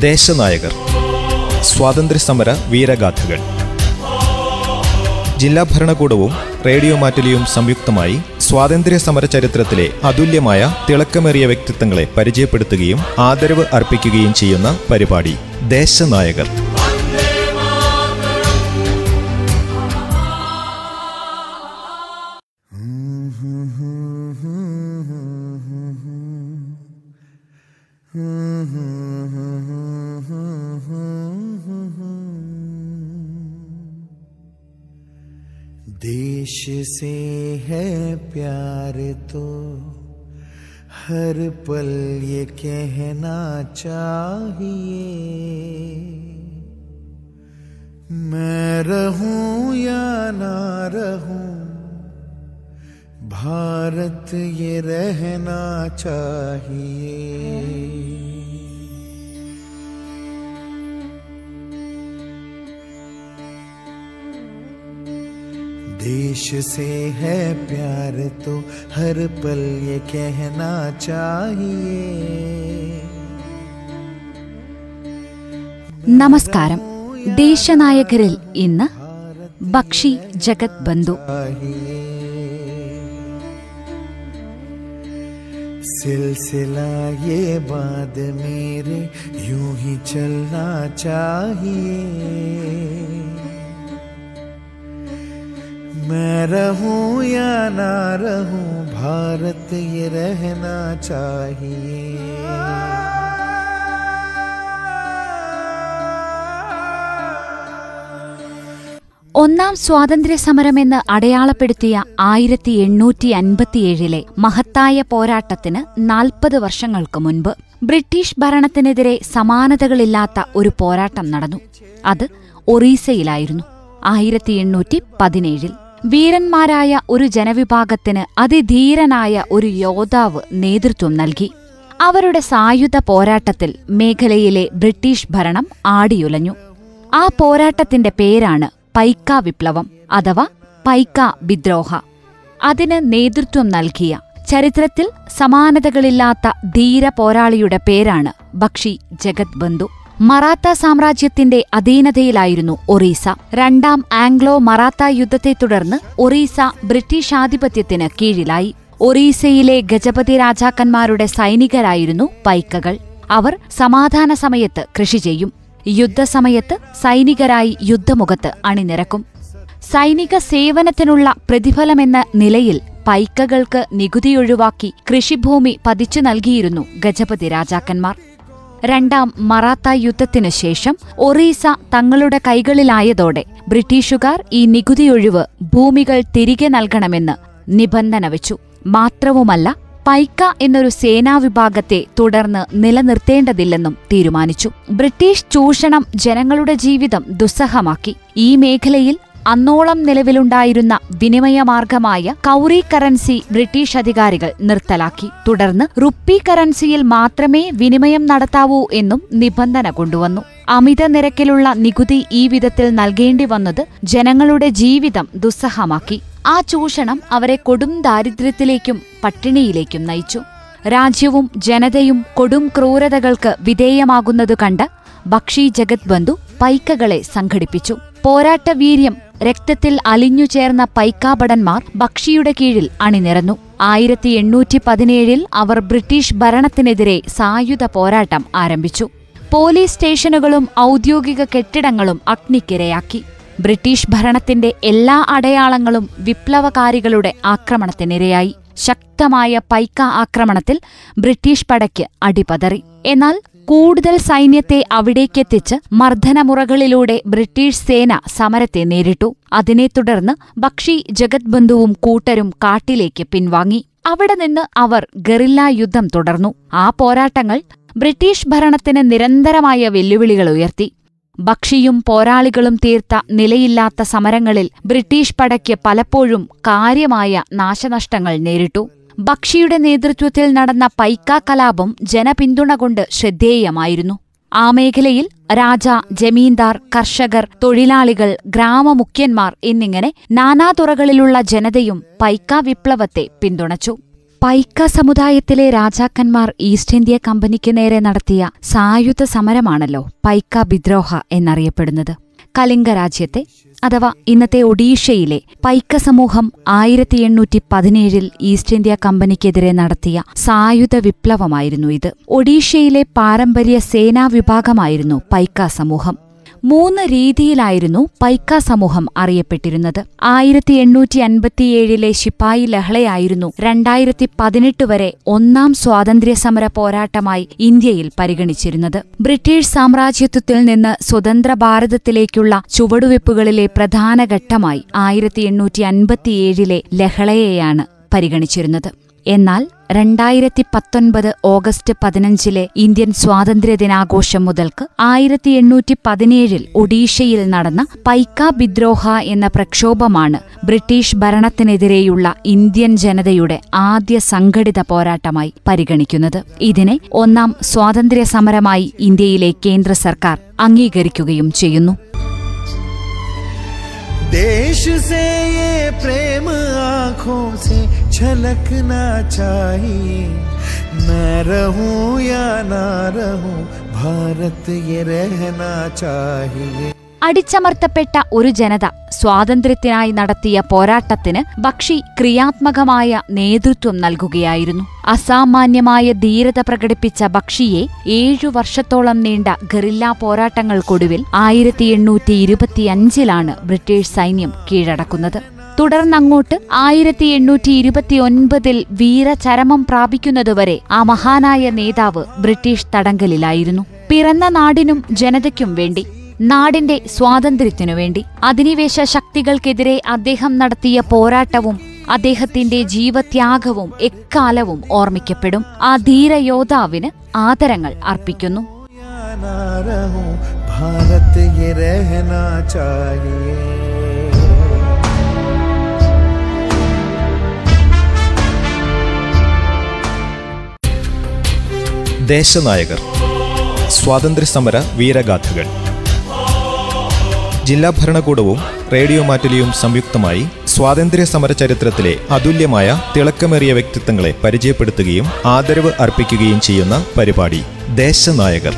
ദേശനായകർ സ്വാതന്ത്ര്യസമര വീരഗാഥകൾ ജില്ലാ ഭരണകൂടവും റേഡിയോ മാറ്റലിയും സംയുക്തമായി സ്വാതന്ത്ര്യ സമര ചരിത്രത്തിലെ അതുല്യമായ തിളക്കമേറിയ വ്യക്തിത്വങ്ങളെ പരിചയപ്പെടുത്തുകയും ആദരവ് അർപ്പിക്കുകയും ചെയ്യുന്ന പരിപാടി ദേശനായകർ देश से है प्यार तो। हर पल ये कहना चाहिए, मैं रहूँ या ना रहूँ, भारत ये रहना चाहिए। देश से है प्यार तो हर पल ये कहना चाहिए നമസ്കാരം ദേശനായകരിൽ ഇന്ന് ബക്ഷി ജഗത് ബന്ധു चाहिए सिलसिला ये बाद मेरे यूं ही चलना चाहिए मैं रहूं या ना रहूं भारत ये रहना चाहिए ഒന്നാം സ്വാതന്ത്ര്യ സമരമെന്ന് അടയാളപ്പെടുത്തിയ ആയിരത്തി എണ്ണൂറ്റി അൻപത്തിയേഴിലെ മഹത്തായ പോരാട്ടത്തിന് നാൽപ്പത് വർഷങ്ങൾക്ക് മുൻപ് ബ്രിട്ടീഷ് ഭരണത്തിനെതിരെ സമാനതകളില്ലാത്ത ഒരു പോരാട്ടം നടന്നു അത് ഒറീസയിലായിരുന്നു ആയിരത്തി എണ്ണൂറ്റി പതിനേഴിൽ വീരന്മാരായ ഒരു ജനവിഭാഗത്തിന് അതിധീരനായ ഒരു യോദ്ധാവ് നേതൃത്വം നൽകി. അവരുടെ സായുധ പോരാട്ടത്തിൽ മേഖലയിലെ ബ്രിട്ടീഷ് ഭരണം ആടിയുലഞ്ഞു. ആ പോരാട്ടത്തിന്റെ പേരാണ് പൈക്ക വിപ്ലവം അഥവാ പൈക്ക വിദ്രോഹ. അതിന് നേതൃത്വം നൽകിയ ചരിത്രത്തിൽ സമാനതകളില്ലാത്ത ധീര പോരാളിയുടെ പേരാണ് ബക്ഷി ജഗത് ബന്ധു മറാത്ത സാമ്രാജ്യത്തിന്റെ അധീനതയിലായിരുന്നു ഒറീസ. രണ്ടാം ആംഗ്ലോ മറാത്ത യുദ്ധത്തെ തുടർന്ന് ഒറീസ ബ്രിട്ടീഷ് ആധിപത്യത്തിന് കീഴിലായി. ഒറീസയിലെ ഗജപതി രാജാക്കന്മാരുടെ സൈനികരായിരുന്നു പൈക്കകൾ. അവർ സമാധാന സമയത്ത് കൃഷി ചെയ്യും. യുദ്ധസമയത്ത് സൈനികരായി യുദ്ധമുഖത്ത് അണിനിരക്കും. സൈനിക സേവനത്തിനുള്ള പ്രതിഫലമെന്ന നിലയിൽ പൈക്കകൾക്ക് നികുതിയൊഴിവാക്കി കൃഷിഭൂമി പതിച്ചു നൽകിയിരുന്നു ഗജപതി രാജാക്കന്മാർ. രണ്ടാം മറാത്ത യുദ്ധത്തിനു ശേഷം ഒറീസ തങ്ങളുടെ കൈകളിലായതോടെ ബ്രിട്ടീഷുകാർ ഈ നികുതിയൊഴിവ് ഭൂമികൾ തിരികെ നൽകണമെന്ന് നിബന്ധന വെച്ചു. മാത്രവുമല്ല പൈക്ക എന്നൊരു സേനാവിഭാഗത്തെ തുടർന്ന് നിലനിർത്തേണ്ടതില്ലെന്നും തീരുമാനിച്ചു. ബ്രിട്ടീഷ് ചൂഷണം ജനങ്ങളുടെ ജീവിതം ദുസ്സഹമാക്കി. ഈ മേഖലയിൽ അന്നോളം നിലവിലുണ്ടായിരുന്ന വിനിമയമാർഗമായ കൗറി കറൻസി ബ്രിട്ടീഷ് അധികാരികൾ നിർത്തലാക്കി. തുടർന്ന് റുപ്പി കറൻസിയിൽ മാത്രമേ വിനിമയം നടത്താവൂ എന്നും നിബന്ധന കൊണ്ടുവന്നു. അമിത നിരക്കിലുള്ള നികുതി ഈ വിധത്തിൽ നൽകേണ്ടി വന്നത് ജനങ്ങളുടെ ജീവിതം ദുസ്സഹമാക്കി. ആ ചൂഷണം അവരെ കൊടും ദാരിദ്ര്യത്തിലേക്കും പട്ടിണിയിലേക്കും നയിച്ചു. രാജ്യവും ജനതയും കൊടും ക്രൂരതകൾക്ക് വിധേയമാകുന്നതു കണ്ട് ബക്ഷി ജഗത് ബന്ധു പൈക്കകളെ സംഘടിപ്പിച്ചു. പോരാട്ടവീര്യം രക്തത്തിൽ അലിഞ്ഞു ചേർന്ന പൈക്കാഭടന്മാർ ബക്ഷിയുടെ കീഴിൽ അണിനിരന്നു. ആയിരത്തി എണ്ണൂറ്റി പതിനേഴിൽ അവർ ബ്രിട്ടീഷ് ഭരണത്തിനെതിരെ സായുധ പോരാട്ടം ആരംഭിച്ചു. പോലീസ് സ്റ്റേഷനുകളും ഔദ്യോഗിക കെട്ടിടങ്ങളും അഗ്നിക്കിരയാക്കി. ബ്രിട്ടീഷ് ഭരണത്തിന്റെ എല്ലാ അടയാളങ്ങളും വിപ്ലവകാരികളുടെ ആക്രമണത്തിനിരയായി. ശക്തമായ പൈക്ക ആക്രമണത്തിൽ ബ്രിട്ടീഷ് പടയ്ക്ക് അടിപതറി. എന്നാൽ കൂടുതൽ സൈന്യത്തെ അവിടേക്കെത്തിച്ച് മർദ്ദനമുറകളിലൂടെ ബ്രിട്ടീഷ് സേന സമരത്തെ നേരിട്ടു. അതിനെ തുടർന്ന് ബക്ഷി ജഗത് ബന്ധുവും കൂട്ടരും കാട്ടിലേക്ക് പിൻവാങ്ങി. അവിടെ നിന്ന് അവർ ഗറില്ല യുദ്ധം തുടർന്നു. ആ പോരാട്ടങ്ങൾ ബ്രിട്ടീഷ് ഭരണത്തിന് നിരന്തരമായ വെല്ലുവിളികൾ ഉയർത്തി. ബക്ഷിയും പോരാളികളും തീർത്ത നിലയില്ലാത്ത സമരങ്ങളിൽ ബ്രിട്ടീഷ് പടയ്ക്ക് പലപ്പോഴും കാര്യമായ നാശനഷ്ടങ്ങൾ നേരിട്ടു. ബക്ഷിയുടെ നേതൃത്വത്തിൽ നടന്ന പൈക്ക കലാപം ജനപിന്തുണ കൊണ്ട് ശ്രദ്ധേയമായിരുന്നു. ആ മേഖലയിൽ രാജ ജമീന്ദാർ കർഷകർ തൊഴിലാളികൾ ഗ്രാമമുഖ്യന്മാർ എന്നിങ്ങനെ നാനാതുറകളിലുള്ള ജനതയും പൈക്ക വിപ്ലവത്തെ പിന്തുണച്ചു. പൈക്ക സമുദായത്തിലെ രാജാക്കന്മാർ ഈസ്റ്റ് ഇന്ത്യ കമ്പനിക്ക് നേരെ നടത്തിയ സായുധ സമരമാണല്ലോ പൈക്ക വിദ്രോഹ എന്നറിയപ്പെടുന്നത്. കലിംഗ രാജ്യത്തെ അഥവാ ഇന്നത്തെ ഒഡീഷയിലെ പൈക്ക സമൂഹം ആയിരത്തി എണ്ണൂറ്റി പതിനേഴിൽ ഈസ്റ്റ് ഇന്ത്യ കമ്പനിക്കെതിരെ നടത്തിയ സായുധ വിപ്ലവമായിരുന്നു ഇത്. ഒഡീഷയിലെ പാരമ്പര്യ സേനാ വിഭാഗമായിരുന്നു പൈക്ക സമൂഹം മൂന്ന് രീതിയിലായിരുന്നു പൈക്ക സമൂഹം അറിയപ്പെട്ടിരുന്നത്. ആയിരത്തി എണ്ണൂറ്റി അൻപത്തിയേഴിലെ ശിപ്പായി ലഹളയായിരുന്നു രണ്ടായിരത്തി പതിനെട്ട് വരെ ഒന്നാം സ്വാതന്ത്ര്യ സമര പോരാട്ടമായി ഇന്ത്യയിൽ പരിഗണിച്ചിരുന്നത്. ബ്രിട്ടീഷ് സാമ്രാജ്യത്വത്തിൽ നിന്ന് സ്വതന്ത്ര ഭാരതത്തിലേക്കുള്ള ചുവടുവെപ്പുകളിലെ പ്രധാന ഘട്ടമായി ആയിരത്തി എണ്ണൂറ്റി അൻപത്തിയേഴിലെ ലഹളയെയാണ് പരിഗണിച്ചിരുന്നത്. എന്നാൽ രണ്ടായിരത്തി പത്തൊൻപത് ഓഗസ്റ്റ് പതിനഞ്ചിലെ ഇന്ത്യൻ സ്വാതന്ത്ര്യദിനാഘോഷം മുതൽക്ക് ആയിരത്തി എണ്ണൂറ്റി പതിനേഴിൽ ഒഡീഷയിൽ നടന്ന പൈക്ക വിദ്രോഹ എന്ന പ്രക്ഷോഭമാണ് ബ്രിട്ടീഷ് ഭരണത്തിനെതിരെയുള്ള ഇന്ത്യൻ ജനതയുടെ ആദ്യ സംഘടിത പോരാട്ടമായി പരിഗണിക്കുന്നത്. ഇതിനെ ഒന്നാം സ്വാതന്ത്ര്യ സമരമായി ഇന്ത്യയിലെ കേന്ദ്ര സർക്കാർ അംഗീകരിക്കുകയും ചെയ്യുന്നു. देश से ये प्रेम आँखों से छलकना चाहिए। न रहूँ या ना रहूँ, भारत ये रहना चाहिए। അടിച്ചമർത്തപ്പെട്ട ഒരു ജനത സ്വാതന്ത്ര്യത്തിനായി നടത്തിയ പോരാട്ടത്തിന് ബക്ഷി ക്രിയാത്മകമായ നേതൃത്വം നൽകുകയായിരുന്നു. അസാമാന്യമായ ധീരത പ്രകടിപ്പിച്ച ബക്ഷിയെ ഏഴു വർഷത്തോളം നീണ്ട ഗറില്ലാ പോരാട്ടങ്ങൾക്കൊടുവിൽ ആയിരത്തി എണ്ണൂറ്റി ഇരുപത്തിയഞ്ചിലാണ് ബ്രിട്ടീഷ് സൈന്യം കീഴടക്കുന്നത്. തുടർന്നങ്ങോട്ട് ആയിരത്തി എണ്ണൂറ്റി ഇരുപത്തിയൊൻപതിൽ വീരചരമം പ്രാപിക്കുന്നതുവരെ ആ മഹാനായ നേതാവ് ബ്രിട്ടീഷ് തടങ്കലിലായിരുന്നു. പിറന്ന നാടിനും ജനതയ്ക്കും വേണ്ടി നാടിന്റെ സ്വാതന്ത്ര്യത്തിനു വേണ്ടി അധിനിവേശ ശക്തികൾക്കെതിരെ അദ്ദേഹം നടത്തിയ പോരാട്ടവും അദ്ദേഹത്തിന്റെ ജീവത്യാഗവും എക്കാലവും ഓർമ്മിക്കപ്പെടും ആ ധീരയോദ്ധാവിന് ആദരങ്ങൾ അർപ്പിക്കുന്നു या ना रहूं भारत ये रहना चाहिए ദേശനായകർ സ്വാതന്ത്ര്യസമര വീരഗാഥകൾ ജില്ലാ ഭരണകൂടവും റേഡിയോ മാറ്റലിയും സംയുക്തമായി സ്വാതന്ത്ര്യ സമര ചരിത്രത്തിലെ അതുല്യമായ തിളക്കമേറിയ വ്യക്തിത്വങ്ങളെ പരിചയപ്പെടുത്തുകയും ആദരവ് അർപ്പിക്കുകയും ചെയ്യുന്ന പരിപാടി ദേശനായകർ.